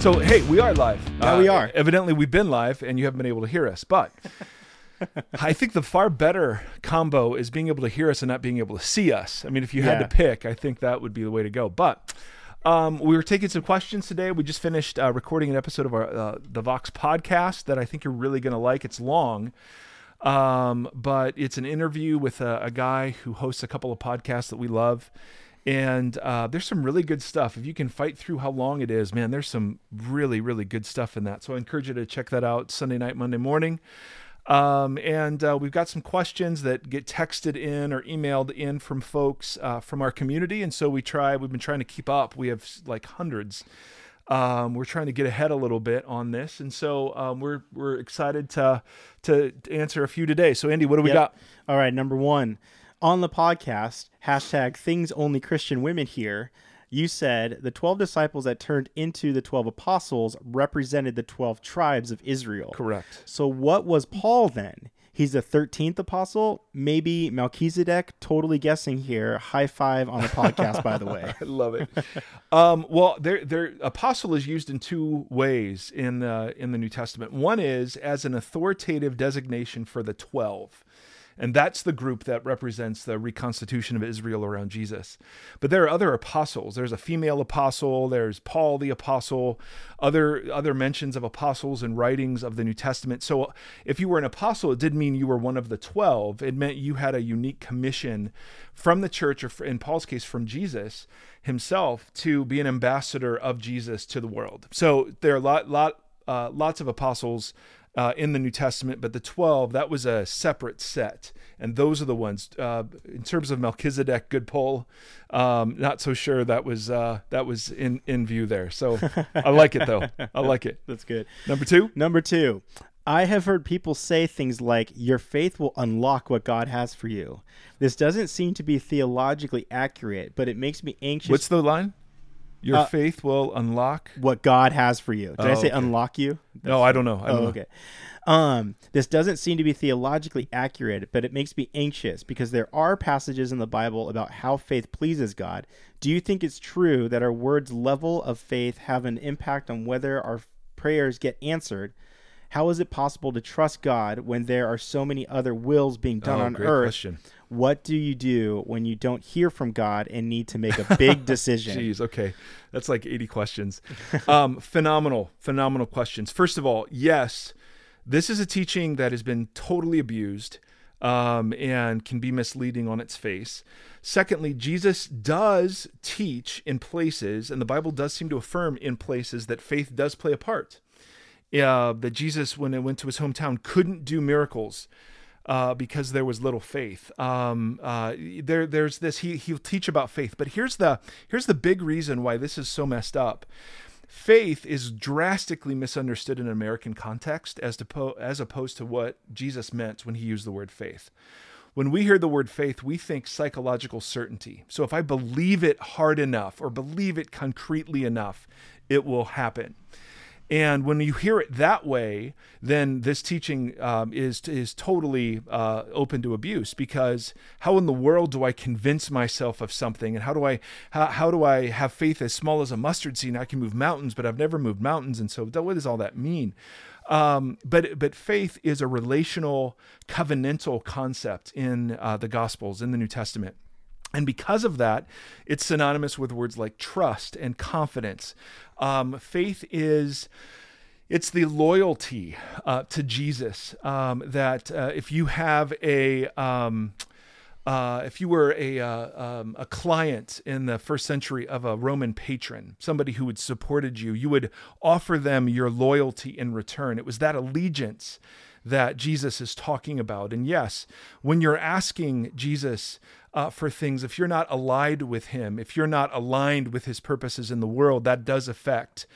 So hey, we are live. Uh, we are. Evidently, we've been live, and you haven't been able to hear us. But I think the far better combo is being able to hear us and not being able to see us. I mean, if you had to pick, I think that would be the way to go. But um, we were taking some questions today. We just finished uh, recording an episode of our uh, the Vox podcast that I think you're really going to like. It's long. Um, but it's an interview with a, a guy who hosts a couple of podcasts that we love. And uh, there's some really good stuff. If you can fight through how long it is, man, there's some really, really good stuff in that. So I encourage you to check that out Sunday night, Monday morning. Um, and uh, we've got some questions that get texted in or emailed in from folks uh, from our community. And so we try, we've been trying to keep up. We have like hundreds. Um, we're trying to get ahead a little bit on this. And so um, we're, we're excited to, to answer a few today. So, Andy, what do we Yep. got? All right, number one on the podcast hashtag things only Christian women here. You said the 12 disciples that turned into the 12 apostles represented the 12 tribes of Israel. Correct. So, what was Paul then? He's the 13th apostle, maybe Melchizedek. Totally guessing here. High five on the podcast, by the way. I love it. um, well, there, apostle is used in two ways in the in the New Testament. One is as an authoritative designation for the twelve, and that's the group that represents the reconstitution of Israel around Jesus. But there are other apostles. There's a female apostle. There's Paul the apostle. Other other mentions of apostles and writings of the New Testament. So if you were an apostle, it didn't mean you were one of the twelve. It meant you had a unique commission from the church, or in Paul's case, from Jesus himself, to be an ambassador of Jesus to the world. So there are a lot, lot, uh, lots of apostles uh, in the New Testament, but the 12, that was a separate set. And those are the ones, uh, in terms of Melchizedek, good pull. Um, not so sure that was uh, that was in, in view there. So I like it though. I like it. That's good. Number two, Number two, I have heard people say things like, Your faith will unlock what God has for you. This doesn't seem to be theologically accurate, but it makes me anxious. what's the line? Your Uh, faith will unlock. what God has for you? Did I Oh, say okay. unlock you? No, I don't know. I don't Oh, know. okay. Um, this doesn't seem to be theologically accurate, but it makes me anxious because there are passages in the Bible about how faith pleases God. Do you think it's true that our words' level of faith have an impact on whether our prayers get answered? How is it possible to trust God when there are so many other wills being done Oh, on great earth? question. What do you do when you don't hear from God and need to make a big decision? Jeez, okay. That's like 80 questions. Um, phenomenal, phenomenal questions. First of all, yes, this is a teaching that has been totally abused um, and can be misleading on its face. Secondly, Jesus does teach in places, and the Bible does seem to affirm in places that faith does play a part. Yeah, that Jesus, when it went to his hometown, couldn't do miracles uh, because there was little faith. Um, uh, there, there's this. He he'll teach about faith, but here's the here's the big reason why this is so messed up. Faith is drastically misunderstood in an American context as to po- as opposed to what Jesus meant when he used the word faith. When we hear the word faith, we think psychological certainty. So if I believe it hard enough or believe it concretely enough, it will happen. And when you hear it that way, then this teaching um, is is totally uh, open to abuse because how in the world do I convince myself of something, and how do I how, how do I have faith as small as a mustard seed? I can move mountains, but I've never moved mountains, and so what does all that mean? Um, but but faith is a relational, covenantal concept in uh, the Gospels in the New Testament. And because of that, it's synonymous with words like trust and confidence. Um, faith is it's the loyalty uh, to Jesus um, that uh, if you have a um, uh, if you were a uh, um, a client in the first century of a Roman patron, somebody who had supported you, you would offer them your loyalty in return. It was that allegiance that Jesus is talking about. And yes, when you're asking Jesus uh, for things, if you're not allied with Him, if you're not aligned with His purposes in the world, that does affect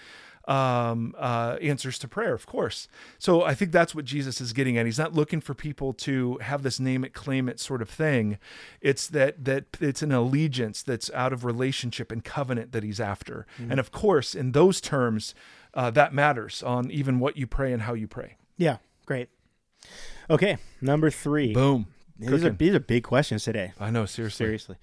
um, uh, answers to prayer, of course. So I think that's what Jesus is getting at. He's not looking for people to have this name it, claim it sort of thing. It's that that it's an allegiance that's out of relationship and covenant that he's after. And of course, in those terms, uh, that matters on even what you pray and how you pray. Yeah, great. Okay, number three. Boom. These are, these are big questions today. I know, seriously. Seriously.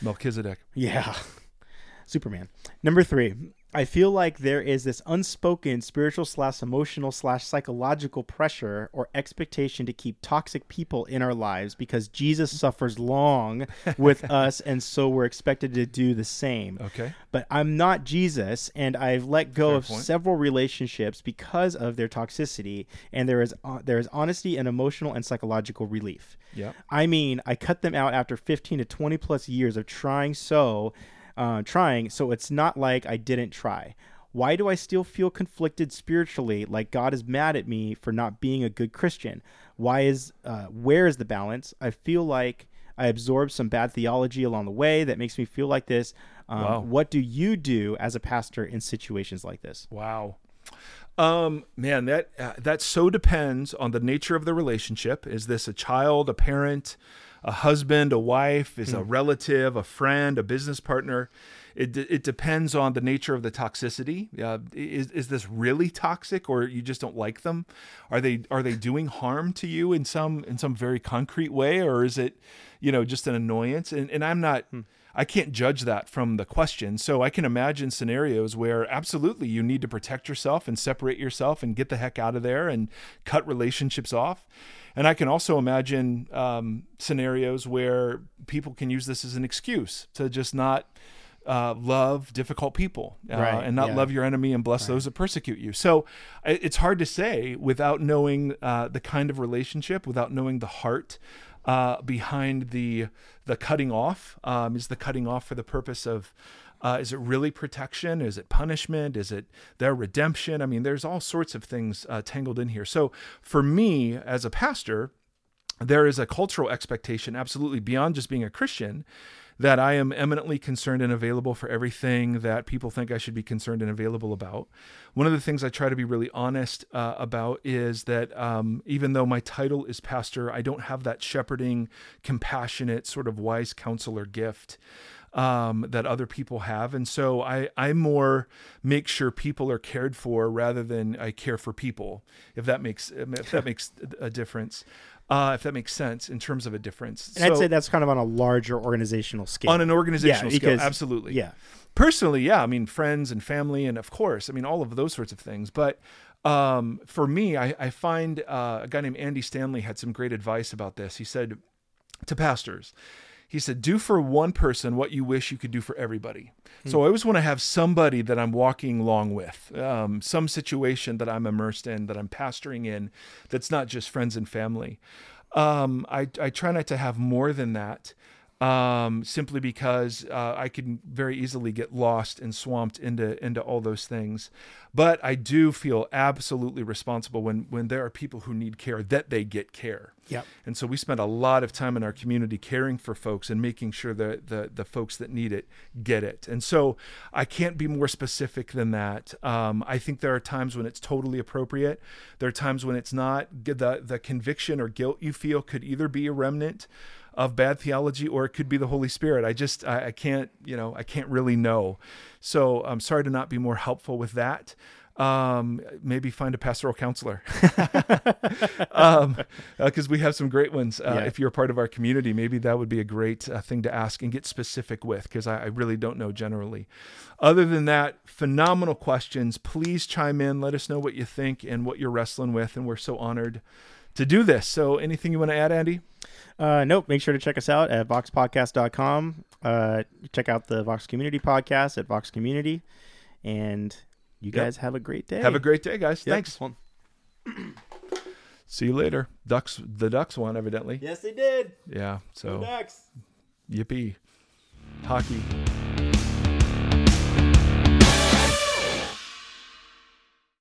Melchizedek. Yeah. Superman. Number three. I feel like there is this unspoken spiritual slash emotional slash psychological pressure or expectation to keep toxic people in our lives because Jesus suffers long with us, and so we're expected to do the same. Okay. But I'm not Jesus, and I've let go Fair of point. several relationships because of their toxicity, and there is uh, there is honesty and emotional and psychological relief. Yeah. I mean, I cut them out after 15 to 20 plus years of trying so, uh, trying, so it's not like I didn't try. Why do I still feel conflicted spiritually, like God is mad at me for not being a good Christian? Why is, uh, where is the balance? I feel like I absorbed some bad theology along the way that makes me feel like this. Um, Wow. What do you do as a pastor in situations like this? Wow. Um, man, that uh, that so depends on the nature of the relationship. Is this a child, a parent, a husband, a wife, is a relative, a friend, a business partner? It, it depends on the nature of the toxicity. Uh, is, is this really toxic, or you just don't like them? Are they are they doing harm to you in some in some very concrete way, or is it, you know, just an annoyance? And and I'm not. I can't judge that from the question. So I can imagine scenarios where absolutely you need to protect yourself and separate yourself and get the heck out of there and cut relationships off. And I can also imagine um, scenarios where people can use this as an excuse to just not uh, love difficult people uh, Right, and not yeah. love your enemy and bless those that persecute you. So it's hard to say without knowing uh, the kind of relationship, without knowing the heart uh, behind the the cutting off. Um, is the cutting off for the purpose of uh, is it really protection? Is it punishment? Is it their redemption? I mean, there's all sorts of things uh, tangled in here. So for me as a pastor, there is a cultural expectation, absolutely beyond just being a Christian, that I am eminently concerned and available for everything that people think I should be concerned and available about. One of the things I try to be really honest uh, about is that um, even though my title is pastor, I don't have that shepherding, compassionate, sort of wise counselor gift um, that other people have. And so I, I more make sure people are cared for rather than I care for people, if that makes, if that makes a difference. Uh, if that makes sense in terms of a difference. And I'd say that's kind of on a larger organizational scale. on an organizational Yeah, scale, absolutely. yeah. Personally, yeah. I mean, friends and family, and of course, I mean, all of those sorts of things. But um, for me, I, I find uh, a guy named Andy Stanley had some great advice about this. He said to pastors, he said, do for one person what you wish you could do for everybody. So I always want to have somebody that I'm walking along with, um, some situation that I'm immersed in, that I'm pastoring in, that's not just friends and family. Um, I, I try not to have more than that um, simply because uh, I can very easily get lost and swamped into into all those things. But I do feel absolutely responsible when when there are people who need care that they get care. Yep. And so we spend a lot of time in our community caring for folks and making sure that the the folks that need it get it. And so I can't be more specific than that. Um, I think there are times when it's totally appropriate. There are times when it's not. The the conviction or guilt you feel could either be a remnant of bad theology or it could be the Holy Spirit. I just I, I can't you know I can't really know. So I'm sorry to not be more helpful with that. Um, maybe find a pastoral counselor. um, because we have some great ones. Uh, Yeah. If you're a part of our community, maybe that would be a great uh, thing to ask and get specific with, because I, I really don't know generally. Other than that, phenomenal questions. Please chime in. Let us know what you think and what you're wrestling with, and we're so honored to do this. So, anything you want to add, Andy? Uh, nope. Make sure to check us out at voxpodcast.com. Uh, check out the Vox Community Podcast at Vox Community. And you Yep. guys have a great day. Have a great day, guys. Yep. Thanks. See you later. Ducks. The Ducks won, evidently. Yes, they did. Yeah. So, Ducks. yippee. Hockey.